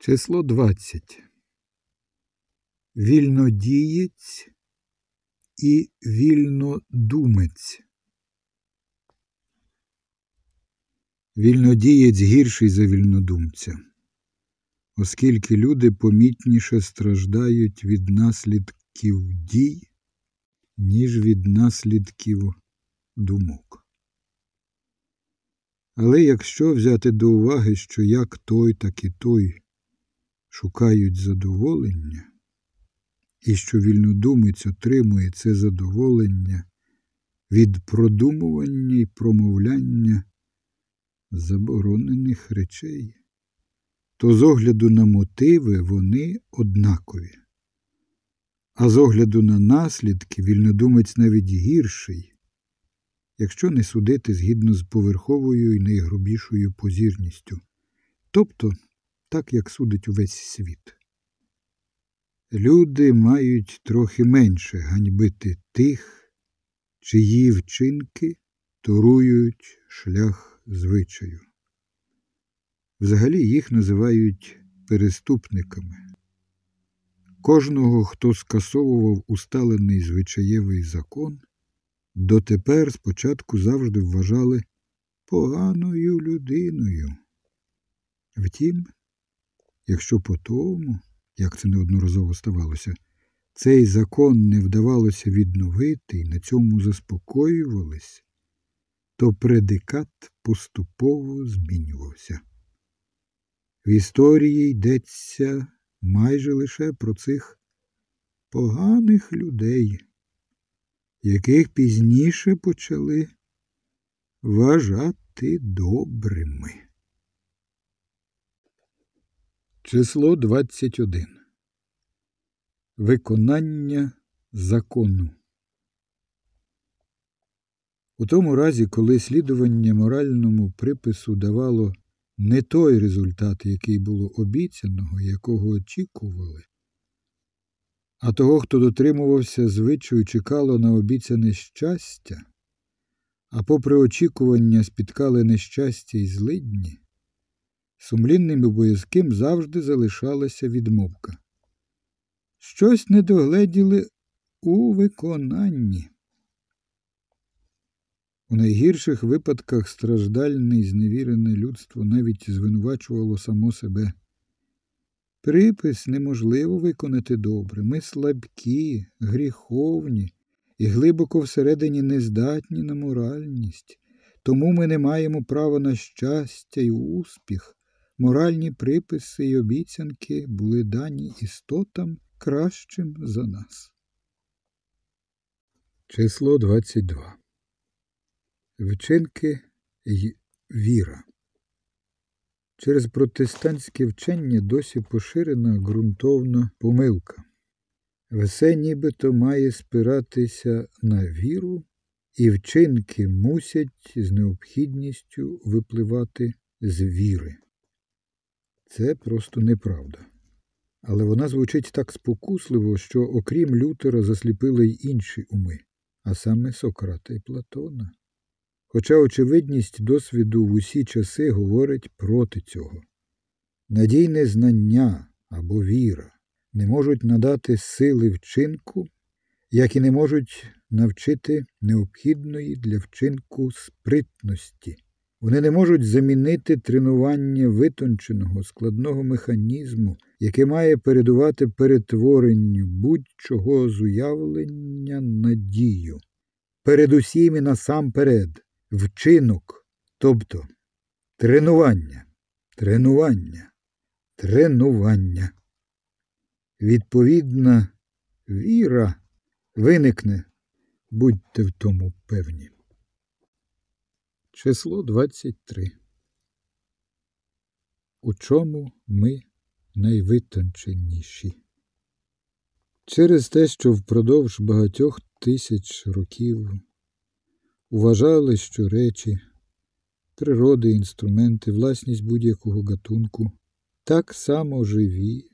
Число 20. Вільнодієць і вільнодумець. Вільнодієць гірший за вільнодумця, оскільки люди помітніше страждають від наслідків дій, ніж від наслідків думок. Але якщо взяти до уваги, що як той, так і той шукають задоволення, і що вільнодумець отримує це задоволення від продумування і промовляння заборонених речей, то з огляду на мотиви вони однакові, а з огляду на наслідки вільнодумець навіть гірший, якщо не судити згідно з поверховою і найгрубішою позірністю, тобто так, як судить увесь світ. Люди мають трохи менше ганьбити тих, чиї вчинки торують шлях звичаю. Взагалі їх називають переступниками. Кожного, хто скасовував усталений звичаєвий закон, дотепер спочатку завжди вважали поганою людиною. Втім, якщо по тому, як це неодноразово ставалося, цей закон не вдавалося відновити і на цьому заспокоювались, то предикат поступово змінювався. В історії йдеться майже лише про цих поганих людей, яких пізніше почали вважати добрими. Число 21. Виконання закону. У тому разі, коли слідування моральному припису давало не той результат, який було обіцяного, якого очікували, а того, хто дотримувався звичаю, чекало на обіцяне щастя, а попри очікування спіткали нещастя і злидні, сумлінним і боязким завжди залишалася відмовка. Щось не догледіли у виконанні. У найгірших випадках страждальне і зневірене людство навіть звинувачувало само себе. Припис неможливо виконати добре. Ми слабкі, гріховні і глибоко всередині нездатні на моральність, тому ми не маємо права на щастя і успіх. Моральні приписи й обіцянки були дані істотам кращим за нас. Число 22 Вчинки й віра. Через протестантське вчення досі поширена ґрунтовна помилка. Все нібито має спиратися на віру, і вчинки мусять з необхідністю випливати з віри. Це просто неправда. Але вона звучить так спокусливо, що, окрім Лютера, засліпили й інші уми, а саме Сократа і Платона. Хоча очевидність досвіду в усі часи говорить проти цього. Надійне знання або віра не можуть надати сили вчинку, як і не можуть навчити необхідної для вчинку спритності. Вони не можуть замінити тренування витонченого складного механізму, яке має передувати перетворенню будь-чого з уявлення на дію. Передусім і насамперед вчинок, тобто тренування, тренування, тренування. Відповідна віра виникне, будьте в тому певні. Число 23. У чому ми найвитонченіші? Через те, що впродовж багатьох тисяч років Вважали, що речі, природи, інструменти, власність будь-якого гатунку так само живі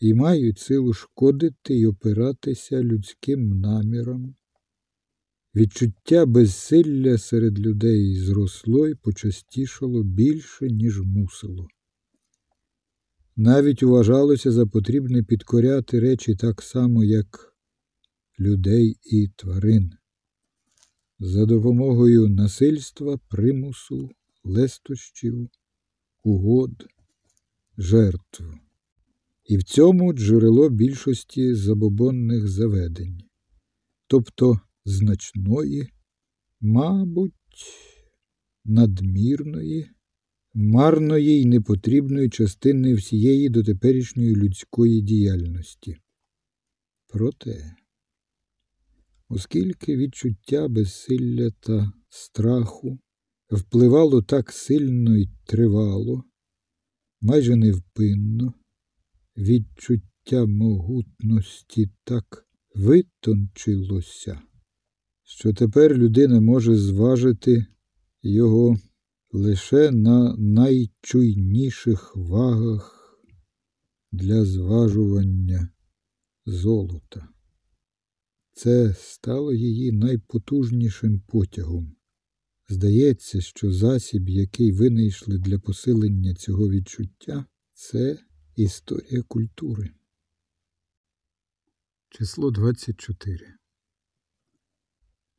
і мають силу шкодити й опиратися людським намірам. Відчуття безсилля серед людей зросло й почастішало більше, ніж мусило. Навіть вважалося за потрібне підкоряти речі так само, як людей і тварин, за допомогою насильства, примусу, лестощів, угод, жертв. І в цьому джерело більшості забобонних заведень, тобто значної, мабуть, надмірної, марної й непотрібної частини всієї дотеперішньої людської діяльності. Проте, оскільки відчуття безсилля та страху впливало так сильно й тривало, майже невпинно, відчуття могутності так витончилося, що тепер людина може зважити його лише на найчуйніших вагах для зважування золота. Це стало її найпотужнішим потягом. Здається, що засіб, який винайшли для посилення цього відчуття, це історія культури. Число 24.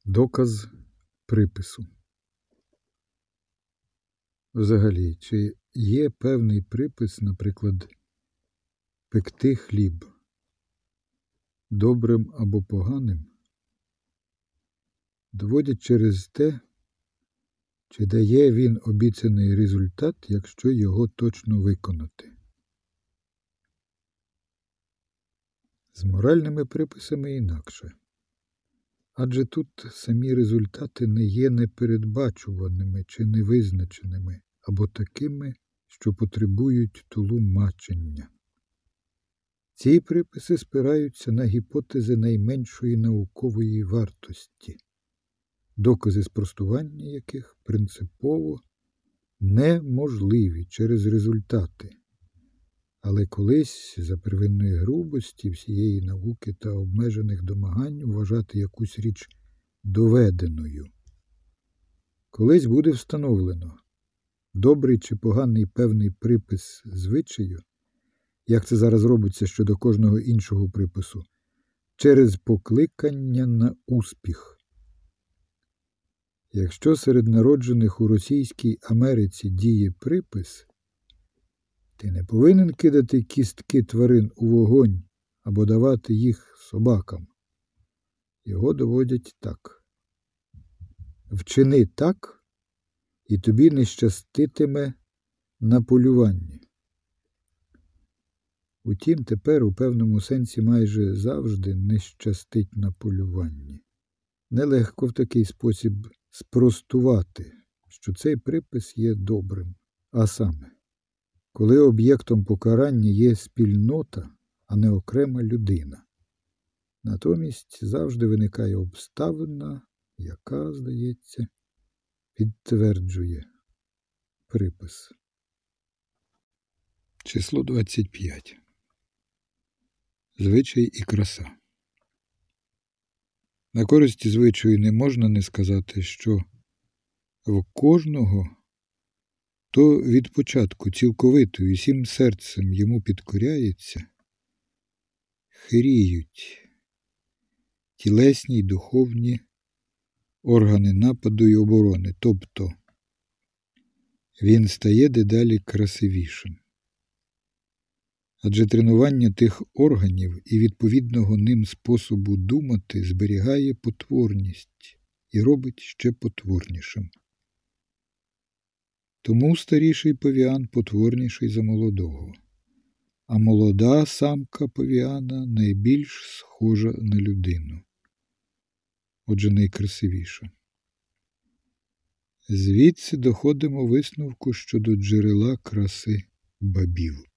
Доказ припису. Взагалі, чи є певний припис, наприклад, пекти хліб добрим або поганим, доводять через те, чи дає він обіцяний результат, якщо його точно виконати. З моральними приписами інакше. Адже тут самі результати не є непередбачуваними чи невизначеними, або такими, що потребують толумачення. Ці приписи спираються на гіпотези найменшої наукової вартості, докази спростування яких принципово неможливі через результати, але колись за первинної грубості всієї науки та обмежених домагань вважати якусь річ доведеною. Колись буде встановлено добрий чи поганий певний припис звичаю, як це зараз робиться щодо кожного іншого припису, через покликання на успіх. Якщо серед народжених у Російській Америці діє припис, ти не повинен кидати кістки тварин у вогонь або давати їх собакам. Його доводять так. Вчини так, і тобі не щаститиме на полюванні. Утім, тепер у певному сенсі майже завжди не щастить на полюванні. Нелегко в такий спосіб спростувати, що цей припис є добрим, а саме коли об'єктом покарання є спільнота, а не окрема людина. Натомість завжди виникає обставина, яка, здається, підтверджує припис. Число 25. Звичай і краса. На користі звичаю не можна не сказати, що в кожного то від початку цілковито і всім серцем йому підкоряється, хиріють тілесні й духовні органи нападу й оборони, тобто він стає дедалі красивішим. Адже тренування тих органів і відповідного ним способу думати зберігає потворність і робить ще потворнішим. Тому старіший павіан потворніший за молодого, а молода самка павіана найбільш схожа на людину, отже, найкрасивіша. Звідси доходимо висновку щодо джерела краси бабів.